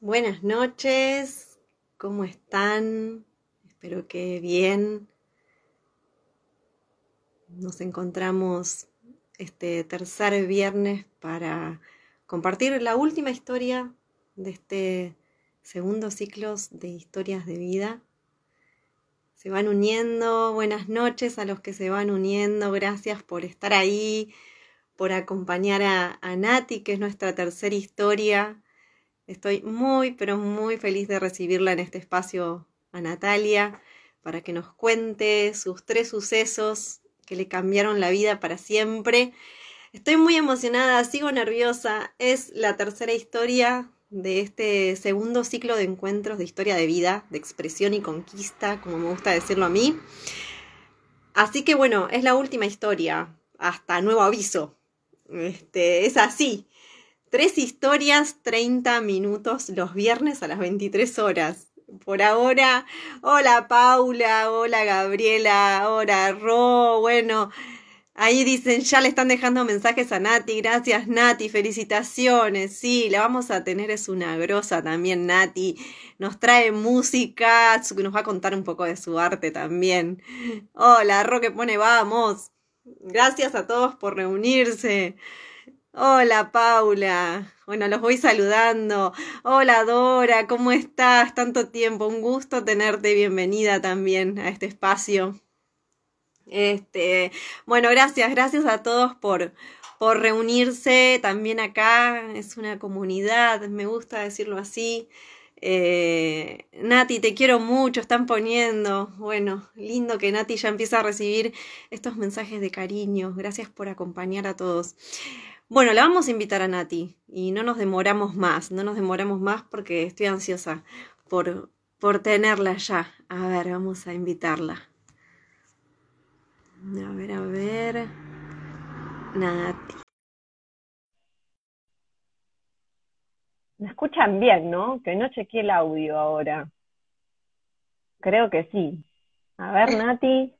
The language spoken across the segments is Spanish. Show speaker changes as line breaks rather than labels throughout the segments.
Buenas noches, ¿cómo están? Espero que bien. Nos encontramos este tercer viernes para compartir la última historia de este segundo ciclo de historias de vida. Se van uniendo, buenas noches a los que se van uniendo, gracias por estar ahí, por acompañar a, a Nati, que es nuestra tercera historia Estoy muy, pero muy feliz de recibirla en este espacio a Natalia para que nos cuente sus tres sucesos que le cambiaron la vida para siempre. Estoy muy emocionada, sigo nerviosa. Es la tercera historia de este segundo ciclo de encuentros de historia de vida, de expresión y conquista, como me gusta decirlo a mí. Así que bueno, es la última historia, hasta nuevo aviso. Este, es así. Tres historias, 30 minutos los viernes a las 23 horas. Por ahora, hola Paula, hola Gabriela, hola Ro, bueno, ahí dicen, ya le están dejando mensajes a Nati, gracias Nati, felicitaciones, sí, la vamos a tener, es una grosa también Nati, nos trae música, nos va a contar un poco de su arte también. Hola Ro que pone, vamos, gracias a todos por reunirse. Hola Paula, bueno, los voy saludando. Hola Dora, ¿cómo estás? Tanto tiempo, un gusto tenerte bienvenida también a este espacio. Este, bueno, gracias, gracias a todos por, por reunirse también acá. Es una comunidad, me gusta decirlo así. Eh, Nati, te quiero mucho, están poniendo. Bueno, lindo que Nati ya empieza a recibir estos mensajes de cariño. Gracias por acompañar a todos. Bueno, la vamos a invitar a Nati y no nos demoramos más, no nos demoramos más porque estoy ansiosa por, por tenerla ya. A ver, vamos a invitarla. A ver, a ver. Nati.
Me escuchan bien, ¿no? Que no chequeé el audio ahora. Creo que sí. A ver, Nati.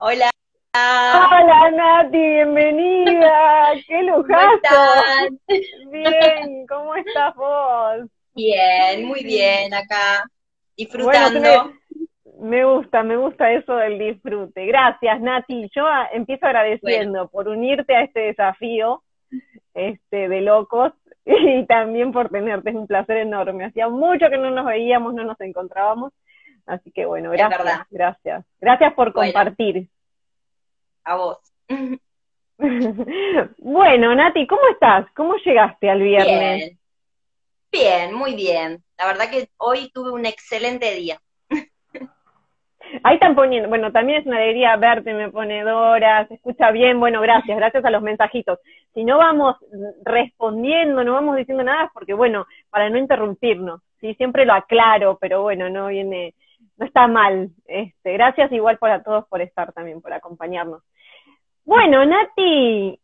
Hola.
Hola Nati, bienvenida, qué lujazo. Bien, ¿cómo estás vos?
Bien, muy bien acá, disfrutando.
me, gusta, me gusta eso del disfrute. Gracias Nati, yo empiezo agradeciendo por unirte a este desafío este, de locos y también por tenerte, es un placer enorme. Hacía mucho que no nos veíamos, no nos encontrábamos, así que bueno, gracias, gracias. Gracias por compartir
a vos.
bueno, Nati, ¿cómo estás? ¿Cómo llegaste al viernes?
Bien. bien, muy bien. La verdad que hoy tuve un excelente día.
Ahí están poniendo, bueno, también es una alegría verte, me pone Dora, se escucha bien, bueno, gracias, gracias a los mensajitos. Si no vamos respondiendo, no vamos diciendo nada, porque bueno, para no interrumpirnos, sí, siempre lo aclaro, pero bueno, no viene, no está mal. Este, gracias igual para todos por estar también, por acompañarnos. Bueno, Nati.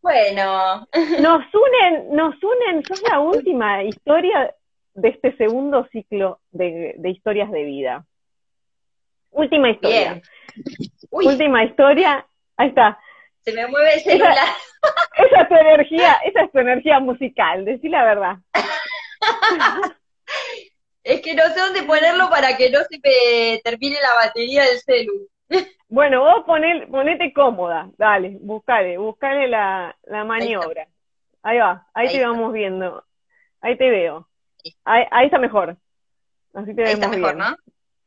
Bueno.
Nos unen, nos unen, sos la última historia de este segundo ciclo de, historias de vida. Última historia. Última historia. Ahí está.
Se me mueve el celular.
Esa, es tu energía, esa es tu energía musical, decí la verdad.
es que no sé dónde ponerlo para que no se me termine la batería del celular.
Bueno, vos ponete cómoda, dale, buscale, buscale la, la maniobra. Ahí, va, ahí, te vamos viendo. Ahí te veo. Ahí, ahí está mejor. Así te ahí está mejor, ¿no?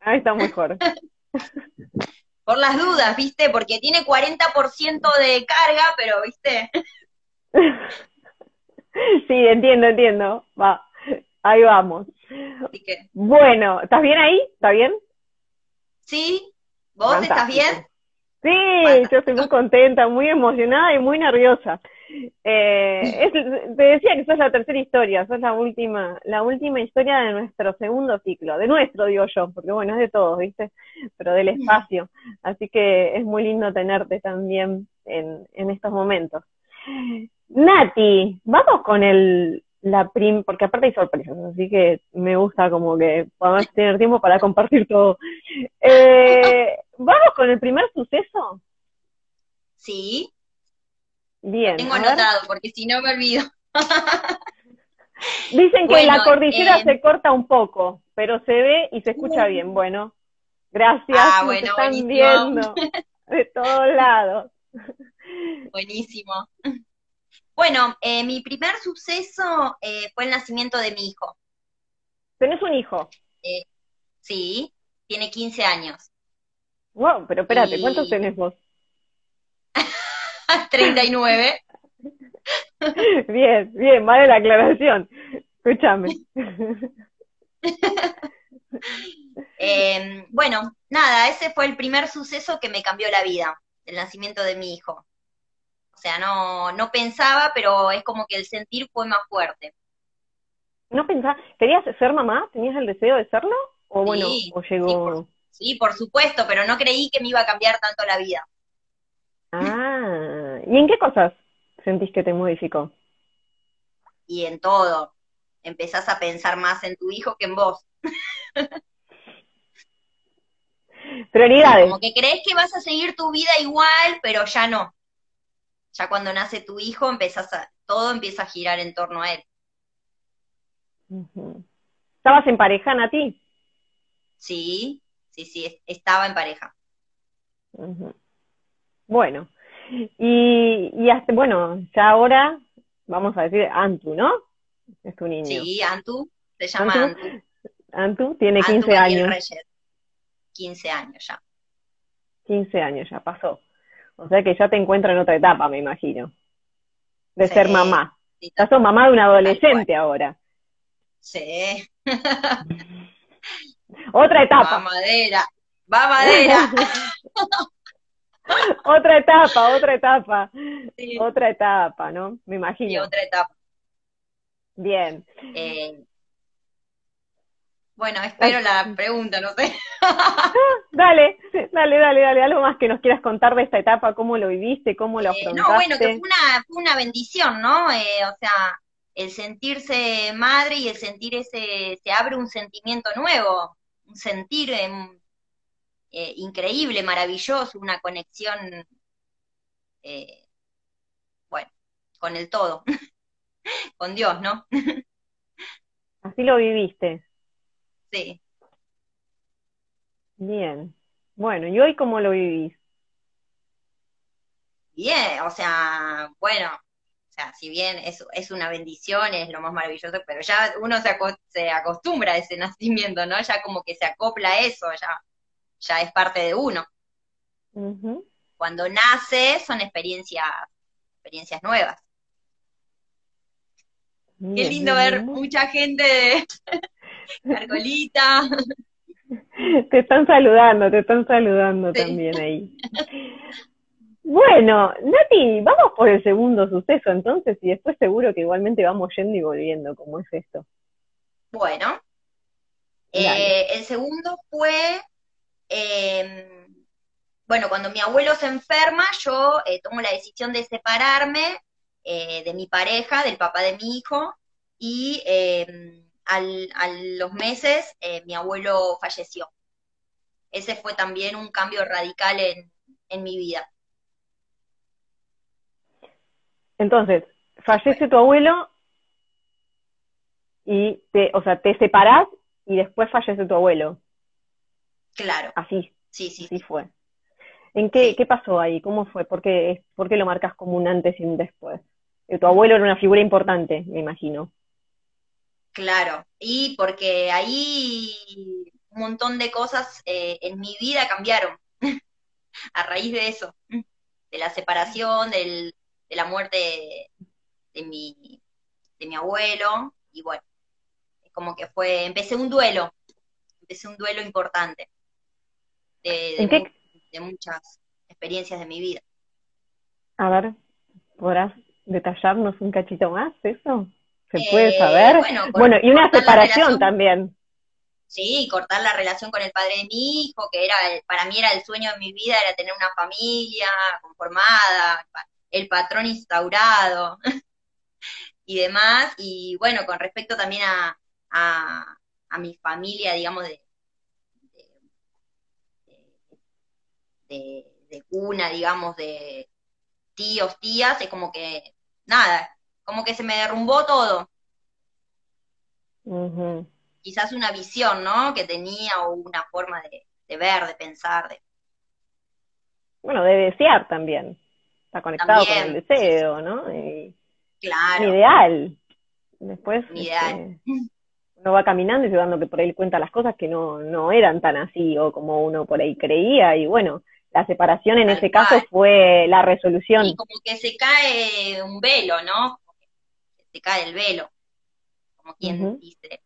Ahí está mejor.
Por las dudas, ¿viste? Porque tiene 40% de carga, pero, ¿viste?
sí, entiendo, entiendo. Va, ahí vamos. Bueno, ¿estás bien ahí? ¿Está bien?
Sí, ¿Vos estás bien?
Sí, yo estoy muy contenta, muy emocionada y muy nerviosa. Eh, te decía que es la tercera historia, es la última, la última historia de nuestro segundo ciclo, de nuestro digo yo, porque bueno, es de todos, ¿viste? Pero del espacio. Así que es muy lindo tenerte también en, en estos momentos. Nati, vamos con el, la prim, porque aparte hay sorpresas, así que me gusta como que podamos tener tiempo para compartir todo. Eh, ¿Vamos con el primer suceso?
Sí.
Bien.
tengo anotado, porque si no me olvido.
Dicen que la cordillera eh, se corta un poco, pero se ve y se escucha uh. bien. Bueno, gracias. Ah, bueno, están viendo de todos lados.
Buenísimo. Bueno, eh, mi primer suceso eh, fue el nacimiento de mi hijo.
¿Tenés un hijo?
sí, tiene 15 años.
Wow, pero espérate, ¿cuántos tenés vos?
39.
bien, bien, vale la aclaración. Escúchame.
Em, bueno, nada, ese fue el primer suceso que me cambió la vida, el nacimiento de mi hijo. O sea, no, no pensaba, pero es como que el sentir fue más fuerte.
¿No pensaba? ¿Querías ser mamá? ¿Tenías el deseo de serlo? ¿O bueno, o
llegó...? sí, por supuesto, pero no creí que me iba a cambiar tanto la vida.
Ah, ¿y en qué cosas sentís que te modificó?
Y en todo. Empezás a pensar más en tu hijo que en vos.
Prioridades.
Como que crees que vas a seguir tu vida igual, pero ya no. Ya cuando nace tu hijo, empezás a, todo empieza a girar en torno a él.
¿Estabas en pareja, Nati?
Sí, sí, sí, estaba en pareja.
Bueno, y, y hasta, bueno, ya ahora vamos a decir Antu, ¿no? Es tu niño.
Sí, Antu, se llama Antu.
Antu, tiene 15 años.
15 años ya.
15 años ya pasó. O sea que ya te encuentras en otra etapa, me imagino. De ser mamá. ya sos mamá de un adolescente ahora.
Sí.
otra etapa.
Va madera. Va madera.
otra etapa, otra etapa. Otra etapa, ¿no? Me imagino. Sí,
otra etapa.
Bien.
Eh, bueno, espero la pregunta, no sé.
dale, dale, dale, dale. Algo más que nos quieras contar de esta etapa, cómo lo viviste, cómo lo afrontaste.
Eh, no, bueno, que fue una, fue una bendición, ¿no? Eh, o sea, el sentirse madre y el sentir ese, se abre un sentimiento nuevo, un sentir em, eh, increíble, maravilloso, una conexión, eh, bueno, con el todo, con Dios, ¿no?
Así lo viviste.
Sí.
Bien. Bueno, ¿y hoy cómo lo vivís?
Bien, o sea, bueno, o sea, si bien es, es una bendición, es lo más maravilloso, pero ya uno se, se acostumbra a ese nacimiento, ¿no? Ya como que se acopla a eso, ya ya es parte de uno. Cuando nace son experiencias, experiencias nuevas. Qué lindo ver mucha gente de Carcolita.
Te están saludando, te están saludando también ahí. Bueno, Nati, vamos por el segundo suceso entonces y después seguro que igualmente vamos yendo y volviendo, como es esto.
Bueno, eh, el segundo fue Em, bueno, cuando mi abuelo se enferma, yo eh, tomo la decisión de separarme eh, de mi pareja, del papá de mi hijo, y em, al, a los meses eh, mi abuelo falleció. Ese fue también un cambio radical en, en mi vida.
Entonces, fallece tu abuelo y te, o sea, te separás y después fallece tu abuelo.
Claro.
Así.
Sí, sí.
Así fue. ¿En qué, qué pasó ahí? ¿Cómo fue? ¿Por qué, ¿Por qué lo marcas como un antes y un después? Eh, tu abuelo era una figura importante, me imagino.
Claro, y porque ahí un montón de cosas eh, en mi vida cambiaron a raíz de eso, de la separación, del, de la muerte de mi, de mi abuelo, y bueno, es como que fue, empecé un duelo, empecé un duelo importante de, muchas experiencias de mi vida.
A ver, ¿podrás detallarnos un cachito más eso? ¿Se puede eh, saber? Bueno, y una separación también.
Sí, cortar la relación con el padre de mi hijo, que era para mí era el sueño de mi vida, era tener una familia conformada, el patrón instaurado y demás. Y bueno, con respecto también a, a mi familia, digamos, de, de, cuna, digamos, de tíos, tías, es como que, nada, como que se me derrumbó todo. Quizás una visión, ¿no? Que tenía o una forma de, ver, de pensar. De...
Bueno, de desear también. Está conectado con el deseo, ¿no?
claro.
ideal. Después este, uno va caminando y se dando que por ahí cuenta las cosas que no, no eran tan así o como uno por ahí creía y bueno, la separación en ese caso fue la resolución.
Y como que se cae un velo, ¿no? Se cae el velo, como quien dice.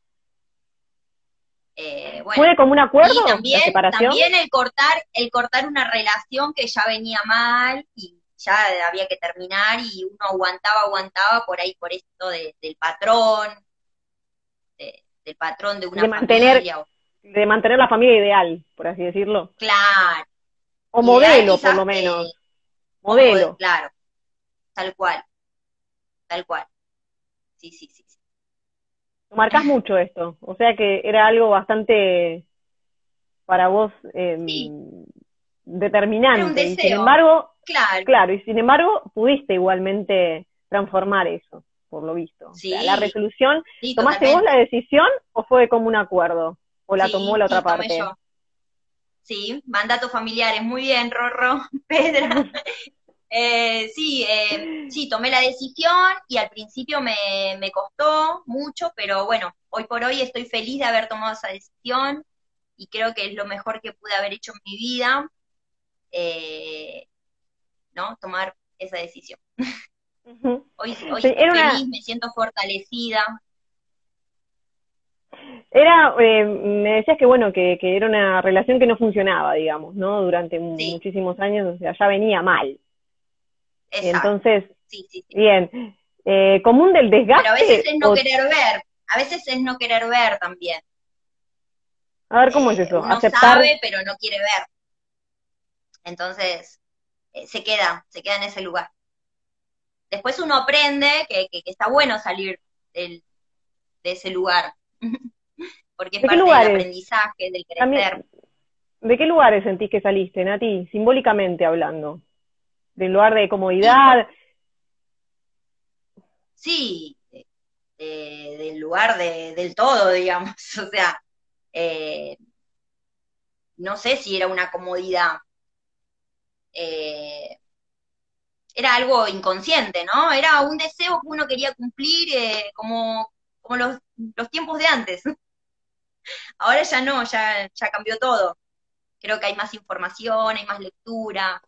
Eh, ¿Fue como un acuerdo
también,
separación?
También el cortar, el cortar una relación que ya venía mal y ya había que terminar y uno aguantaba, aguantaba por ahí por esto del patrón, del patrón de una
de mantener, De mantener la familia ideal, por así decirlo.
Claro.
O modelo, por lo menos. modelo.
Claro, tal cual, tal cual. Sí, sí, sí.
Marcas mucho esto, o sea que era algo bastante para vos eh, determinante. Y sin embargo,
claro.
claro, y sin embargo pudiste igualmente transformar eso, por lo visto.
Sí.
la resolución, ¿tomaste vos la decisión o fue como un acuerdo? ¿O la tomó la otra parte?
Sí, mandatos familiares, muy bien, Rorro, Pedro. Eh, sí, eh, sí, tomé la decisión y al principio me, me costó mucho, pero bueno, hoy por hoy estoy feliz de haber tomado esa decisión y creo que es lo mejor que pude haber hecho en mi vida, eh, ¿no? Tomar esa decisión. Hoy, hoy estoy feliz, me siento fortalecida.
Era, eh, me decías que bueno, que, que, era una relación que no funcionaba, digamos, ¿no? Durante muchísimos años, o sea, ya venía mal. Entonces,
sí, sí,
bien, eh, común del desgaste.
Pero a veces es no querer ver, a veces es no querer ver también.
A ver, ¿cómo es eso?
Eh, uno sabe, pero no quiere ver. Entonces, eh, se queda, se queda en ese lugar. Después uno aprende que, que, está bueno salir del, de ese lugar, porque es parte del aprendizaje, del crecer.
¿De qué lugares sentís que saliste, Nati, simbólicamente hablando? ¿Del lugar de comodidad?
Sí, del lugar de, del todo, digamos. O sea, eh, no sé si era una comodidad. Eh, era algo inconsciente, ¿no? Era un deseo que uno quería cumplir eh, como, como los, los, tiempos de antes. Ahora ya no, ya, ya cambió todo. Creo que hay más información, hay más lectura,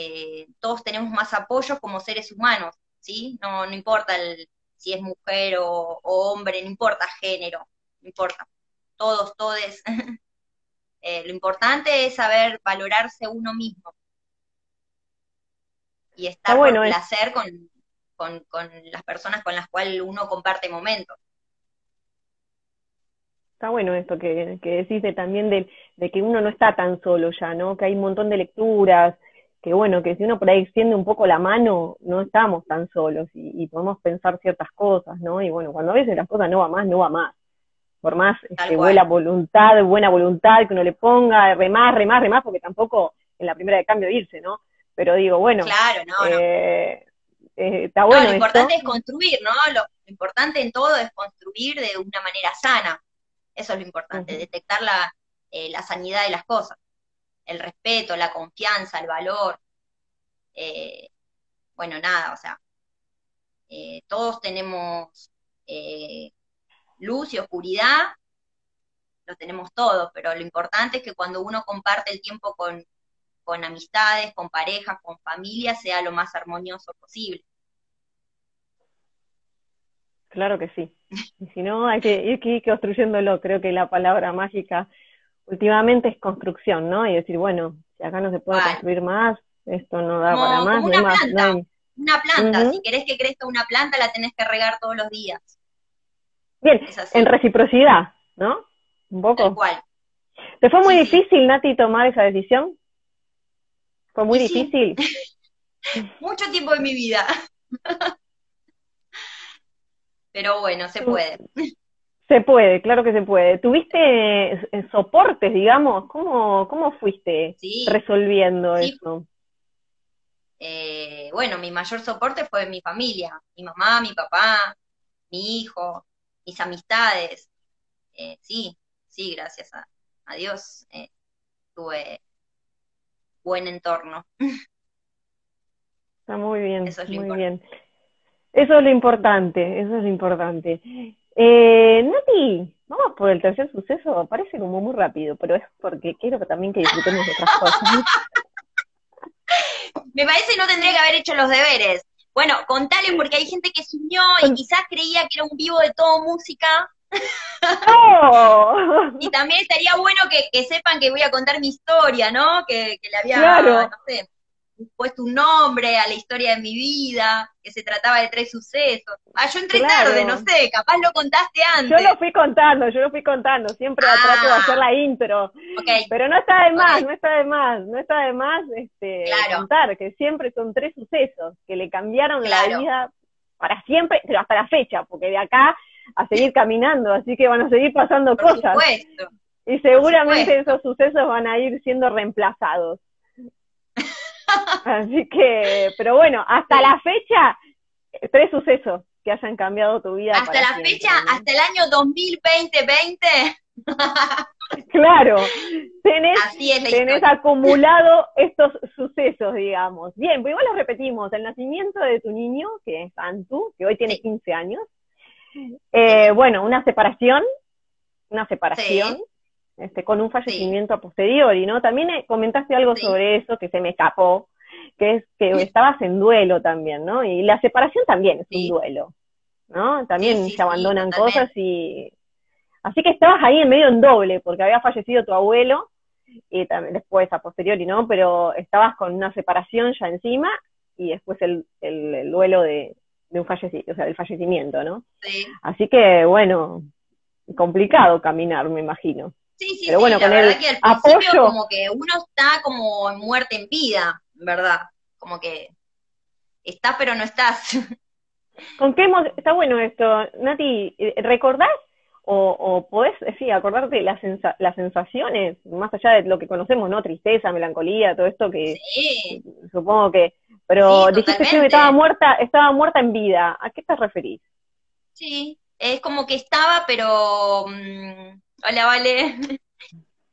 eh, todos tenemos más apoyos como seres humanos, ¿sí? No, no importa el, si es mujer o, hombre, no importa género, no importa. Todos, todos. lo importante es saber valorarse uno mismo y estar bueno, por placer con, con, las personas con las cuales uno comparte momentos.
Está bueno esto que, que decís también de, de, que uno no está tan solo ya, ¿no? Que hay un montón de lecturas, que bueno, que si uno por ahí extiende un poco la mano, no estamos tan solos y, podemos pensar ciertas cosas, ¿no? Y bueno, cuando a veces las cosas no va más, no va más. Por más este, buena voluntad, buena voluntad que uno le ponga, remás, remás, remás, porque tampoco en la primera de cambio irse, ¿no? pero digo, bueno,
claro, no,
eh, eh, está bueno.
lo importante es construir, ¿no? Lo, importante en todo es construir de una manera sana. Eso es lo importante, detectar la, eh, la sanidad de las cosas, el respeto, la confianza, el valor. bueno, nada, o sea, todos tenemos luz y oscuridad, lo tenemos todos, pero lo importante es que cuando uno comparte el tiempo con, con amistades, con parejas, con familia, sea lo más armonioso posible.
Claro que sí. Y si no, hay que ir, construyéndolo. Creo que la palabra mágica últimamente es construcción, ¿no? Y decir, bueno, si acá no se puede construir más, esto no da para más.
una planta, una planta. Si querés que crezca una planta, la tenés que regar todos los días.
Bien, en reciprocidad, ¿no? Un poco.
Tal cual.
¿Te fue muy difícil, Nati, tomar esa decisión? Fue muy difícil.
Mucho tiempo de mi vida. Pero bueno, se puede.
Se puede, claro que se puede. ¿Tuviste eh, soportes, digamos? ¿Cómo, cómo fuiste resolviendo eso?
Eh, bueno, mi mayor soporte fue mi familia, mi mamá, mi papá, mi hijo. mis amistades. Eh, sí, sí, gracias a, Dios eh, tuve buen entorno.
Está muy bien, eso es muy bien. Eso es lo importante, eso es lo importante. Eh, Nati, vamos por el tercer suceso, parece como muy rápido, pero es porque quiero que también que disfrutemos de otras cosas.
Me parece que no tendría que haber hecho los deberes. Bueno, contale porque hay gente que se unió y quizás creía que era un vivo de todo música. y también estaría bueno que, sepan que voy a contar mi historia, ¿no? Que, le había, no sé, puesto un nombre a la historia de mi vida, que se trataba de tres sucesos. Ah, yo entré tarde, no sé, capaz lo contaste antes.
Yo lo fui contando, yo lo fui contando, siempre trato de hacer la intro. Pero no está de más, no está de más, no está de más este, contar que siempre son tres sucesos que le cambiaron la vida para siempre, pero hasta la fecha, porque de acá a seguir caminando, así que van a seguir pasando
Por
cosas.
Supuesto.
Y seguramente esos sucesos van a ir siendo reemplazados. Así que, pero bueno, hasta la fecha, tres sucesos que hayan cambiado tu vida.
Hasta la fecha, hasta el año 2020-20.
claro, tenés, tenés acumulado estos sucesos, digamos. Bien, pues igual los repetimos, el nacimiento de tu niño, que es Antu, que hoy tiene 15 años. Eh, bueno, una separación, una separación este, con un fallecimiento a posteriori, ¿no? También eh, comentaste algo sobre eso que se me escapó, que es que estabas en duelo también, ¿no? Y la separación también es un duelo, ¿no? También se abandonan cosas y... Así que estabas ahí en medio en doble, porque había fallecido tu abuelo, y también después a posteriori, ¿no? Pero estabas con una separación ya encima y después el, el, duelo de, de un fallecimiento, o sea, del fallecimiento, ¿no? Sí. Así que, bueno, complicado caminar, me imagino.
Sí, sí, Pero bueno, con el que al principio como que uno está como en muerte en vida, ¿verdad? Como que estás pero no estás.
¿Con qué está bueno esto, Nati? ¿Recordás o, o podés, sí, acordarte las, las sensaciones, más allá de lo que conocemos, ¿no? Tristeza, melancolía, todo esto que sí. supongo que... Pero dijiste que estaba muerta, estaba muerta en vida. ¿A qué te referís?
Sí, es como que estaba, pero... Mm, hola, vale.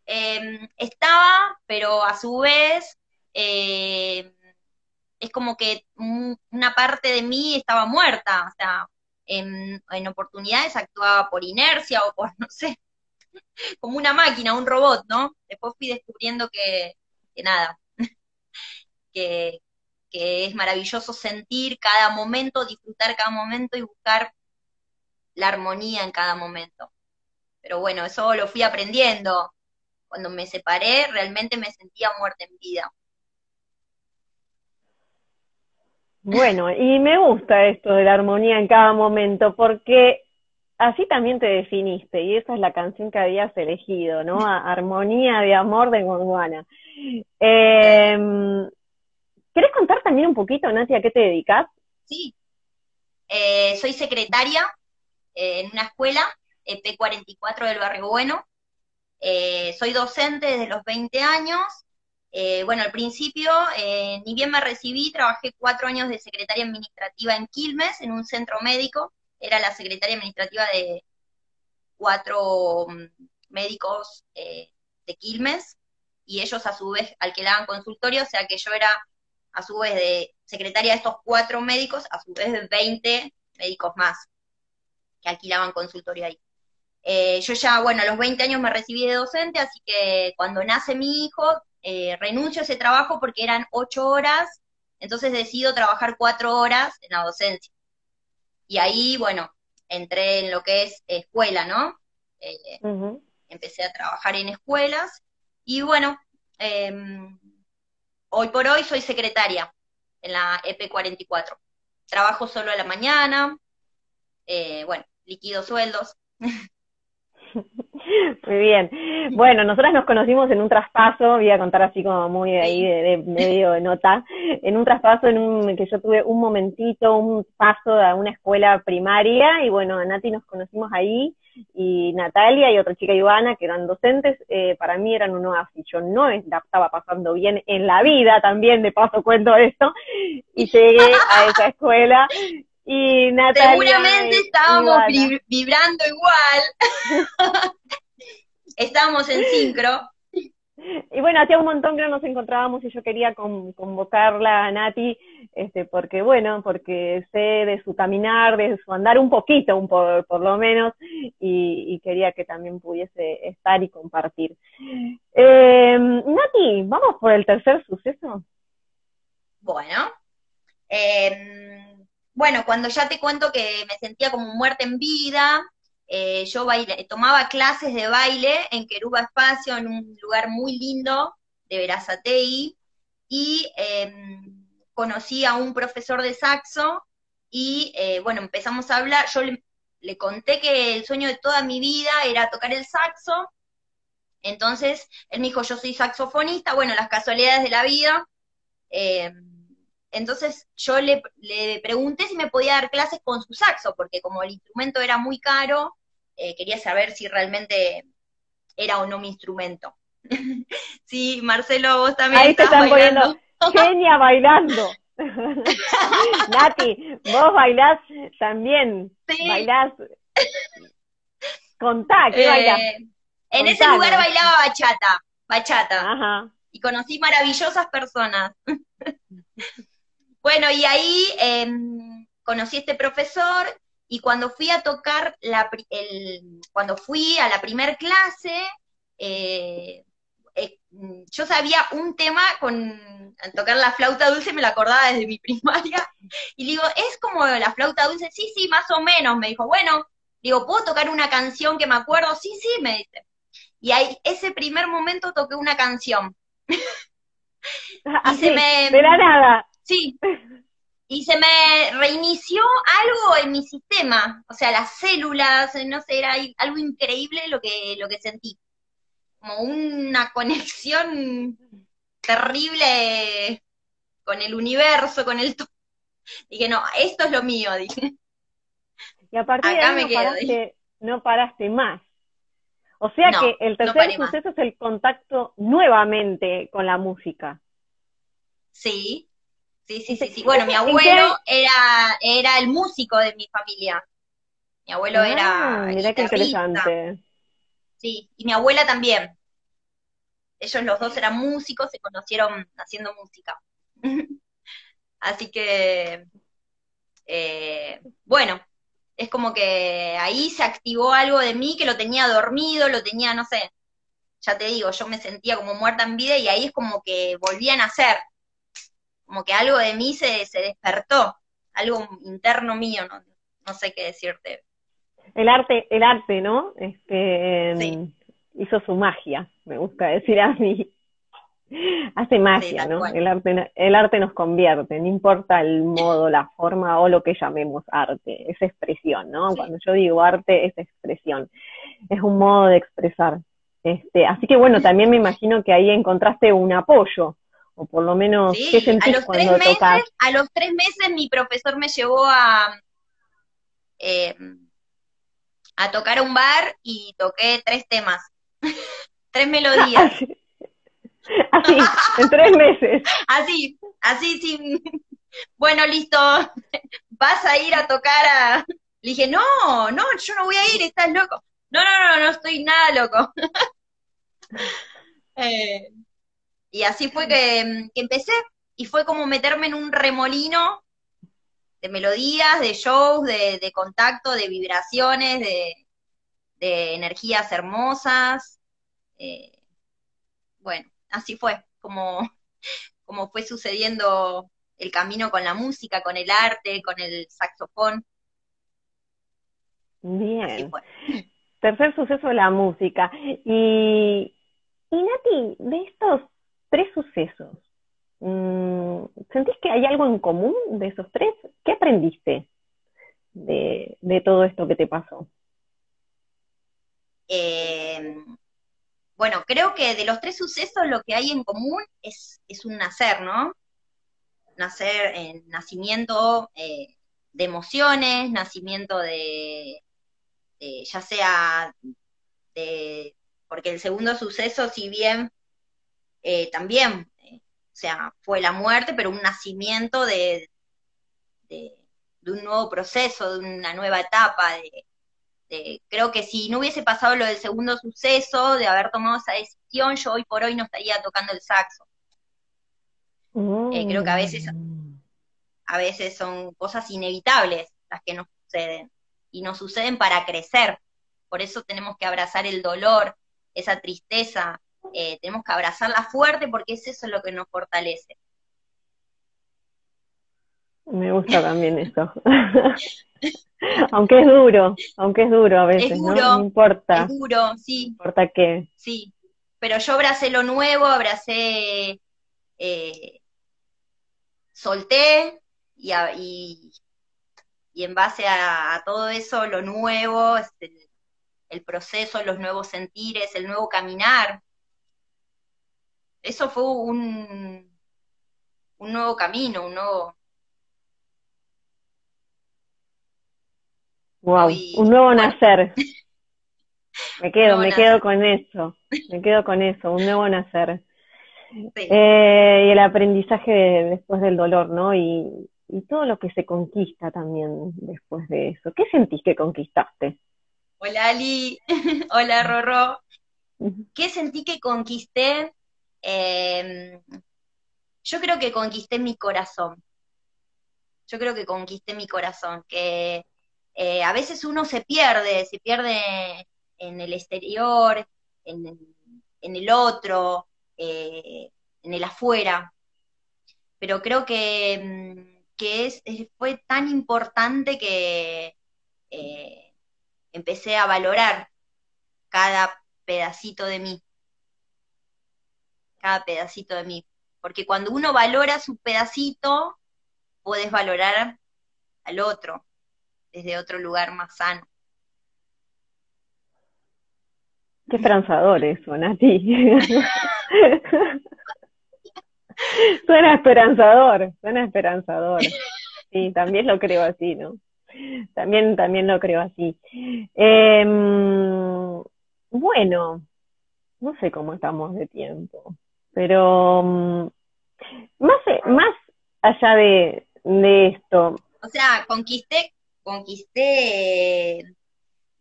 Em, estaba, pero a su vez eh, es como que una parte de mí estaba muerta, o sea, en, oportunidades actuaba por inercia o por, no sé, como una máquina, un robot, ¿no? Después fui descubriendo que, nada, que es maravilloso sentir cada momento, disfrutar cada momento y buscar la armonía en cada momento. Pero bueno, eso lo fui aprendiendo. Cuando me separé, realmente me sentía muerta en vida.
Bueno, y me gusta esto de la armonía en cada momento, porque así también te definiste, y esa es la canción que habías elegido, ¿no? Armonía de amor de Gondwana. Eh, ¿Querés contar también un poquito, Nati, a qué te dedicas?
Sí, eh, soy secretaria eh, en una escuela P44 del Barrio Bueno. Eh, soy docente desde los 20 años. Eh, bueno, al principio, eh, ni bien me recibí, trabajé cuatro años de secretaria administrativa en Quilmes, en un centro médico. Era la secretaria administrativa de cuatro mm, médicos de Quilmes y ellos a su vez alquilaban consultorio, o sea que yo era a su vez de secretaria de estos cuatro médicos, a su vez de 20 médicos más que alquilaban consultorio ahí. Eh, yo ya, bueno, a los 20 años me recibí de docente, así que cuando nace mi hijo, eh, renuncio a ese trabajo porque eran ocho horas, entonces decido trabajar cuatro horas en la docencia. Y ahí, bueno, entré en lo que es escuela, ¿no? Eh, empecé a trabajar en escuelas y bueno, em, hoy por hoy soy secretaria en la EP44. Trabajo solo a la mañana, bueno, liquido sueldos.
Muy bien. Bueno, nosotras nos conocimos en un traspaso, voy a contar así como muy de ahí, de, medio de nota, en un traspaso en un, que yo tuve un momentito, un paso a una escuela primaria, y bueno, a Nati nos conocimos ahí, y Natalia y otra chica Ivana, que eran docentes, eh, para mí eran un oasis. Yo no estaba pasando bien en la vida también, de paso cuento esto, y llegué a esa escuela y Natalia.
Seguramente estábamos vibrando igual. estábamos en sincro.
Y bueno, hacía un montón que no nos encontrábamos y yo quería convocarla a Nati, este, porque bueno, porque sé de su caminar, de su andar un poquito, un por, por lo menos, y, quería que también pudiese estar y compartir. Eh, Nati, ¿vamos por el tercer suceso?
Bueno, eh, bueno, cuando ya te cuento que me sentía como muerta en vida, eh, yo baile, tomaba clases de baile en Queruba Espacio, en un lugar muy lindo de Verazatei, y em, conocí a un profesor de saxo y eh, bueno, empezamos a hablar, yo le, conté que el sueño de toda mi vida era tocar el saxo, entonces él me dijo, yo soy saxofonista, bueno, las casualidades de la vida. Entonces yo le, pregunté si me podía dar clases con su saxo, porque como el instrumento era muy caro, eh, quería saber si realmente era o no mi instrumento. sí, Marcelo, vos también.
Ahí te están poniendo genia bailando. Nati, vos bailás también. Sí. Bailás. Contá, ¿qué eh,
En ese lugar bailaba bachata, bachata. Ajá. Y conocí maravillosas personas. Bueno, y ahí em, conocí a este profesor y cuando fui a tocar, la, el, cuando fui a la primer clase, eh, eh, yo sabía un tema con tocar la flauta dulce, me la acordaba desde mi primaria, y digo, ¿es como la flauta dulce? Sí, sí, más o menos, me dijo, bueno, digo, ¿puedo tocar una canción que me acuerdo? Sí, sí, me dice. Y ahí, ese primer momento toqué una canción.
y se me... De la nada.
Sí. Y se me reinició algo en mi sistema, o sea, las células, no sé, era algo increíble lo que, lo que sentí. Como una conexión terrible con el universo, con el... Dije, no, esto es lo mío, dije.
Y a partir de ahí no, paraste, no paraste más. O sea que el tercer suceso es el contacto nuevamente con la música.
Sí, Sí, sí, sí, sí. Bueno, mi abuelo era, era el músico de mi familia. Mi abuelo ah, era.
Mira qué interesante.
Sí, y mi abuela también. Ellos los dos eran músicos, se conocieron haciendo música. Así que, eh, bueno, es como que ahí se activó algo de mí que lo tenía dormido, lo tenía, no sé, ya te digo, yo me sentía como muerta en vida y ahí es como que volví a nacer como que algo de mí se, se despertó, algo interno mío, no, no sé qué decirte.
El arte, el arte, ¿no? Este, hizo su magia, me gusta decir a mí. Hace magia, ¿no? El arte, el arte nos convierte, no importa el modo, la forma o lo que llamemos arte, es expresión, ¿no? Cuando yo digo arte, es expresión, es un modo de expresar. Este, así que bueno, también me imagino que ahí encontraste un apoyo, o por lo menos, ¿qué sentís a los
cuando tres meses, A los tres meses mi profesor me llevó a, eh, a tocar a un bar y toqué tres temas, tres melodías.
así, en tres meses.
Así, así, sí. Bueno, listo, vas a ir a tocar a... Le dije, no, no, yo no voy a ir, estás loco. No, no, no, no estoy nada loco. eh, y así fue que, empecé, y fue como meterme en un remolino de melodías, de shows, de, contacto, de vibraciones, de, energías hermosas. Eh, bueno, así fue, como, como fue sucediendo el camino con la música, con el arte, con el saxofón.
Bien. Tercer suceso de la música. Y, y Nati, de estos tres sucesos. Mm, ¿Sentís que hay algo en común de esos tres? ¿Qué aprendiste de, todo esto que te pasó?
Eh, bueno, creo que de los tres sucesos lo que hay en común es, un nacer, ¿no? Nacer, en nacimiento eh, de emociones, nacimiento de, ya sea de, porque el segundo suceso, si bien eh, también, eh, o sea, fue la muerte, pero un nacimiento de, de, de un nuevo proceso, de una nueva etapa, de, creo que si no hubiese pasado lo del segundo suceso, de haber tomado esa decisión, yo hoy por hoy no estaría tocando el saxo. Eh, creo que a veces, mm. a veces son cosas inevitables las que nos suceden, y nos suceden para crecer. Por eso tenemos que abrazar el dolor, esa tristeza, eh, tenemos que abrazarla fuerte porque es eso lo que nos fortalece.
Me gusta también eso. aunque es duro, aunque es duro a veces, ¿no? no importa.
Es duro, sí.
No importa qué.
Sí, pero yo abracé lo nuevo, abracé, eh, solté y, y, y, en base a, todo eso, lo nuevo, este, el proceso, los nuevos sentires, el nuevo caminar. Eso fue un, un nuevo camino, un nuevo,
Wow, un nuevo nacer. Me quedo, me quedo con eso, me quedo con eso, un nuevo nacer. Eh, y el aprendizaje después del dolor, ¿no? Y, y todo lo que se conquista también después de eso. ¿Qué sentís que conquistaste?
Hola Ali, hola Rorro. ¿Qué sentí que conquisté? Em, yo creo que conquisté mi corazón. Yo creo que conquisté mi corazón, que eh, a veces uno se pierde, se pierde en el exterior, en, el otro, eh, en el afuera. Pero creo que, mm, que es, fue tan importante que eh, empecé a valorar cada pedacito de mí, cada pedacito de mí. Porque cuando uno valora su pedacito, puedes valorar al otro desde otro lugar más sano.
Qué esperanzador eso, Nati. suena esperanzador, suena esperanzador. Sí, también lo creo así, ¿no? También, también lo creo así. Em, bueno, no sé cómo estamos de tiempo, pero mm, más, más allá de, de esto.
O sea, conquisté, conquisté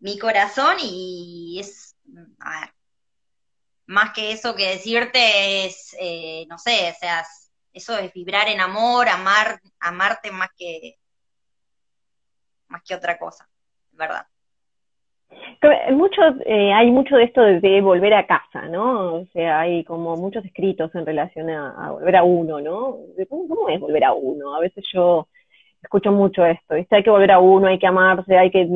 mi corazón y es, a ver, más que eso que decirte es, eh, no sé, o sea, eso es vibrar en amor, amar, amarte más que, más que otra cosa, ¿verdad?
Mucho, eh, hay mucho de esto de, volver a casa, ¿no? O sea, hay como muchos escritos en relación a, volver a uno, ¿no? ¿Cómo, es volver a uno? A veces yo escucho mucho esto, ¿viste? Hay que volver a uno, hay que amarse, hay que...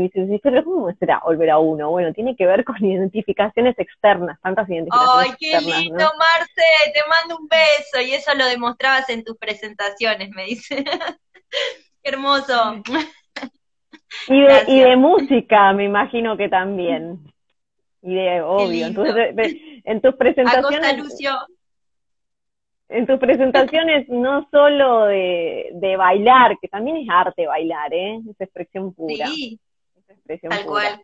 Pero ¿cómo será volver a uno? Bueno, tiene que ver con identificaciones externas, tantas identificaciones
externas. ¡Ay, qué lindo, Marce! Te mando un beso. Y eso lo demostrabas en tus presentaciones, me dice. qué hermoso.
Y de, y de música, me imagino que también. Y de, obvio, entonces, en tus presentaciones... Lucio. En tus presentaciones no solo de, de, bailar, que también es arte bailar, ¿eh? Es expresión pura.
Sí, expresión tal cual.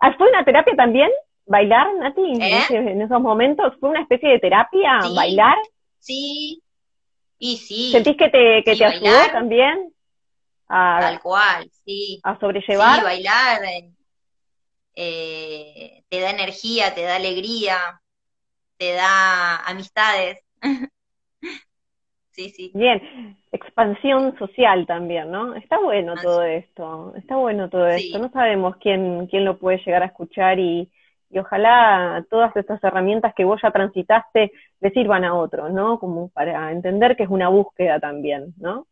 Ah, ¿Fue una terapia también? ¿Bailar, Nati? ¿Eh? En, esos momentos, ¿fue una especie de terapia? ¿Bailar?
Sí, y sí.
¿Sentís que te, que te ayudó también?
Tal cual, sí.
A sobrellevar.
Sí, bailar eh, te da energía, te da alegría, te da amistades. sí, sí.
Bien, expansión social también, ¿no? Está bueno todo esto, está bueno todo esto. No sabemos quién, quién lo puede llegar a escuchar y, y ojalá todas estas herramientas que vos ya transitaste le sirvan a otros, ¿no? Como para entender que es una búsqueda también, ¿no?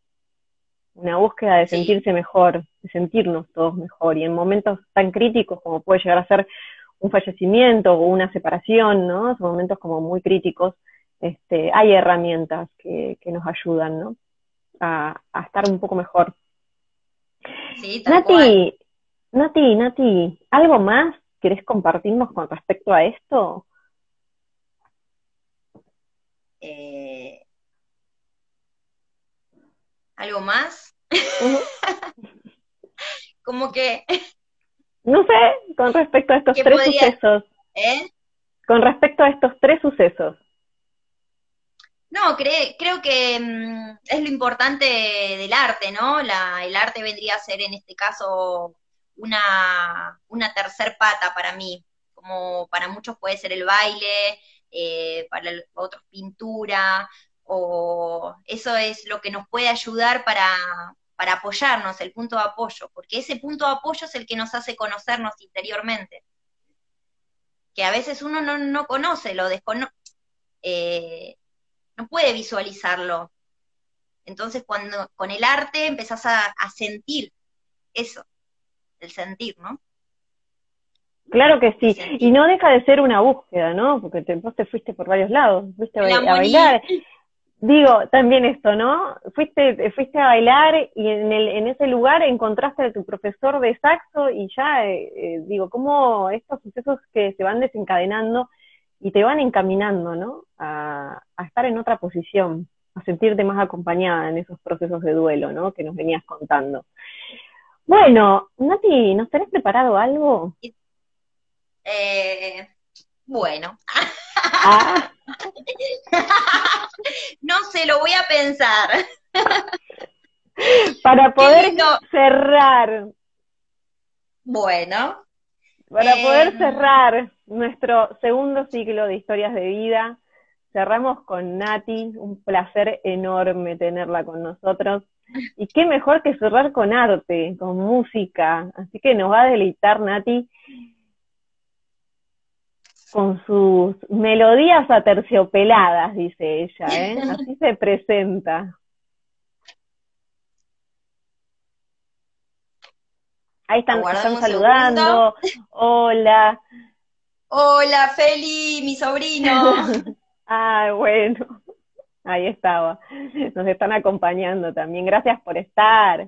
Una búsqueda de sentirse mejor, de sentirnos todos mejor, y en momentos tan críticos como puede llegar a ser un fallecimiento o una separación, ¿no? Son momentos como muy críticos, este, hay herramientas que, que nos ayudan, ¿no? A, a, estar un poco mejor.
Sí,
Nati, Nati, Nati, ¿algo más querés compartirnos con respecto a esto?
Eh, ¿Algo más? Como que...
No sé, con respecto a estos tres sucesos.
¿Eh?
Con respecto a estos tres sucesos.
No, creo que mm, es lo importante del arte, ¿no? La, el arte vendría a ser en este caso una, una tercer pata para mí, como para muchos puede ser el baile, eh, para otros pintura, o eso es lo que nos puede ayudar para, para apoyarnos, el punto de apoyo, porque ese punto de apoyo es el que nos hace conocernos interiormente. Que a veces uno no, no conoce, lo desconoce, eh, no puede visualizarlo. Entonces, cuando con el arte empezás a, sentir eso, el sentir, ¿no?
Claro que sí, y no deja de ser una búsqueda, ¿no? Porque te, vos te fuiste por varios lados, fuiste a, bailar, digo, también esto, ¿no? Fuiste, fuiste a bailar y en, el, en ese lugar encontraste a tu profesor de saxo y ya, eh, eh, digo, cómo estos sucesos que se van desencadenando y te van encaminando, ¿no? A, a, estar en otra posición, a sentirte más acompañada en esos procesos de duelo, ¿no? Que nos venías contando. Bueno, Nati, ¿nos tenés preparado algo?
Eh, bueno. Ah. no sé, lo voy a pensar.
Para poder cerrar.
Bueno.
Para poder em, cerrar nuestro segundo ciclo de historias de vida, cerramos con Nati, un placer enorme tenerla con nosotros. Y qué mejor que cerrar con arte, con música. Así que nos va a deleitar Nati con sus melodías aterciopeladas, dice ella, ¿eh? Así se presenta. Ahí están, están saludando. Hola.
Hola, Feli, mi sobrino.
ah, bueno. Ahí estaba. Nos están acompañando también. Gracias por estar.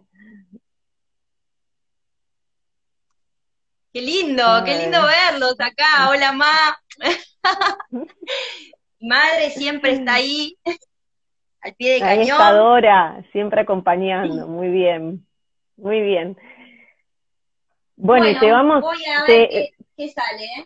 Qué lindo, qué lindo verlos acá. Hola, Ma. Madre siempre está ahí, al pie de cañón.
Ahí está Dora, siempre acompañando. Muy bien, muy bien. Bueno, y te vamos.
Voy a ver qué, qué sale, ¿eh?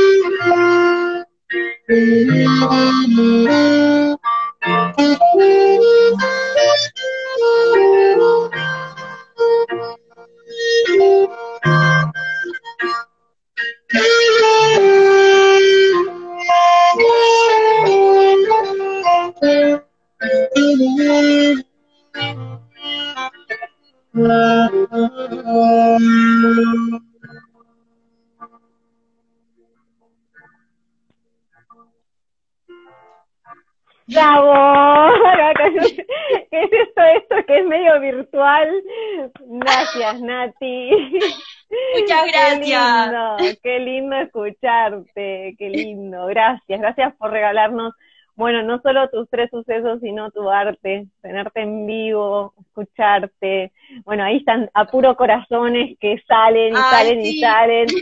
gracias por regalarnos, bueno, no solo tus tres sucesos, sino tu arte, tenerte en vivo, escucharte. Bueno, ahí están a puro corazones que salen y salen y salen.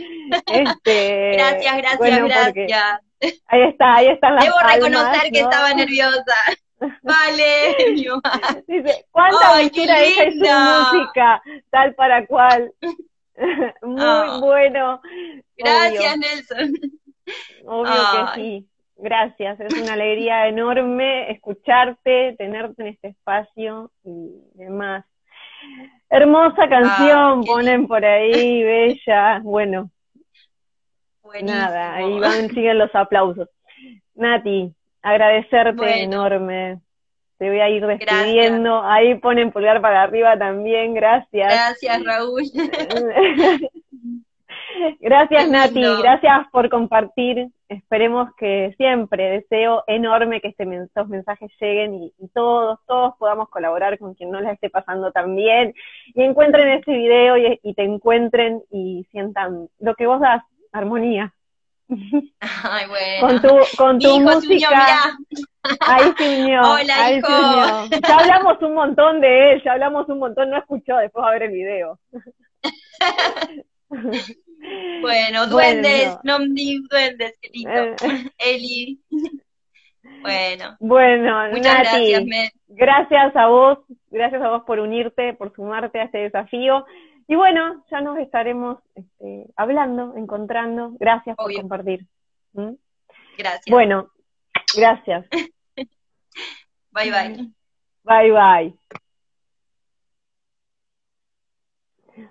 Este, gracias, gracias, gracias.
Ahí está, ahí están las
Debo reconocer que estaba nerviosa. Vale,
Dice, ¿cuánta mentira ella y su música? Tal para cual. Muy ah. bueno.
Gracias, Nelson.
Obvio que sí. Gracias, es una alegría enorme escucharte, tenerte en este espacio y demás. Hermosa canción, ponen por ahí, bella. Bueno, nada, ahí van, siguen los aplausos. Nati, agradecerte enorme. Te voy a ir despidiendo. Ahí ponen pulgar para arriba también, gracias.
Gracias, Raúl.
Gracias Nati, gracias por compartir. Esperemos que siempre, deseo enorme que este, estos mensajes lleguen y, todos, todos podamos colaborar con quien no la esté pasando tan bien y encuentren este video y, te encuentren y sientan lo que vos das, armonía.
Ay, bueno.
Con tu, con tu música. ahí se unió.
Hola, ahí Se unió.
Ya hablamos un montón de él, ya hablamos un montón, no escuchó, después va a ver el video.
Bueno, duendes, no duendes, querido. Eh. Eli. Bueno.
Bueno, Muchas gracias, gracias a vos, gracias a vos por unirte, por sumarte a este desafío. Y bueno, ya nos estaremos este, hablando, encontrando. Gracias por compartir.
¿Mm? Gracias.
Bueno, gracias.
bye bye.
Bye bye.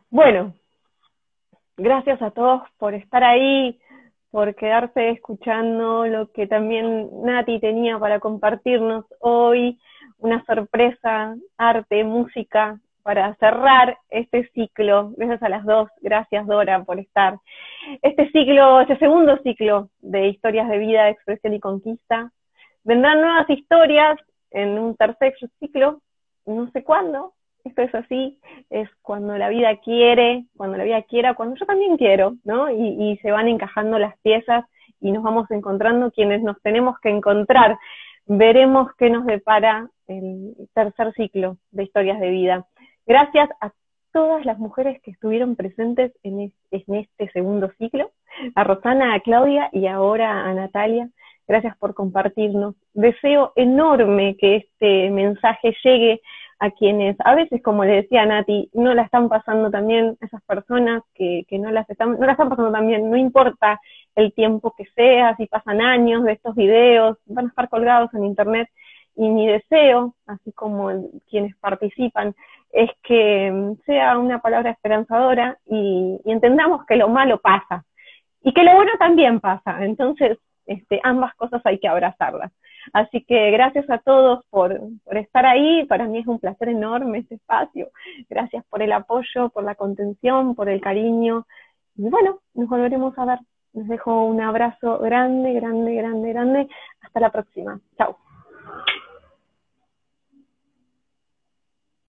Bueno, gracias a todos por estar ahí, por quedarse escuchando lo que también Nati tenía para compartirnos hoy, una sorpresa, arte, música, para cerrar este ciclo. Gracias a las dos, gracias Dora por estar. Este ciclo, este segundo ciclo de historias de vida, expresión y conquista. Vendrán nuevas historias en un tercer ciclo, no sé cuándo, esto es así, es cuando la vida quiere, cuando la vida quiera, cuando yo también quiero, ¿no? Y, se van encajando las piezas y nos vamos encontrando quienes nos tenemos que encontrar. Veremos qué nos depara el tercer ciclo de historias de vida. Gracias a todas las mujeres que estuvieron presentes en, en este segundo ciclo, a Rosana, a Claudia y ahora a Natalia. Gracias por compartirnos. Deseo enorme que este mensaje llegue a quienes a veces, como le decía Nati, no la están pasando también, esas personas que, que no, las están, no la están pasando también, no importa el tiempo que sea, si pasan años de estos videos, van a estar colgados en internet y mi deseo, así como quienes participan, es que mm, sea una palabra esperanzadora y, y, entendamos que lo malo pasa y que lo bueno también pasa. Entonces, este, ambas cosas hay que abrazarlas. Así que gracias a todos por, por estar ahí. Para mí es un placer enorme este espacio. Gracias por el apoyo, por la contención, por el cariño. Y bueno, nos volveremos a ver. Les dejo un abrazo grande, grande, grande, grande. Hasta la próxima. Chao.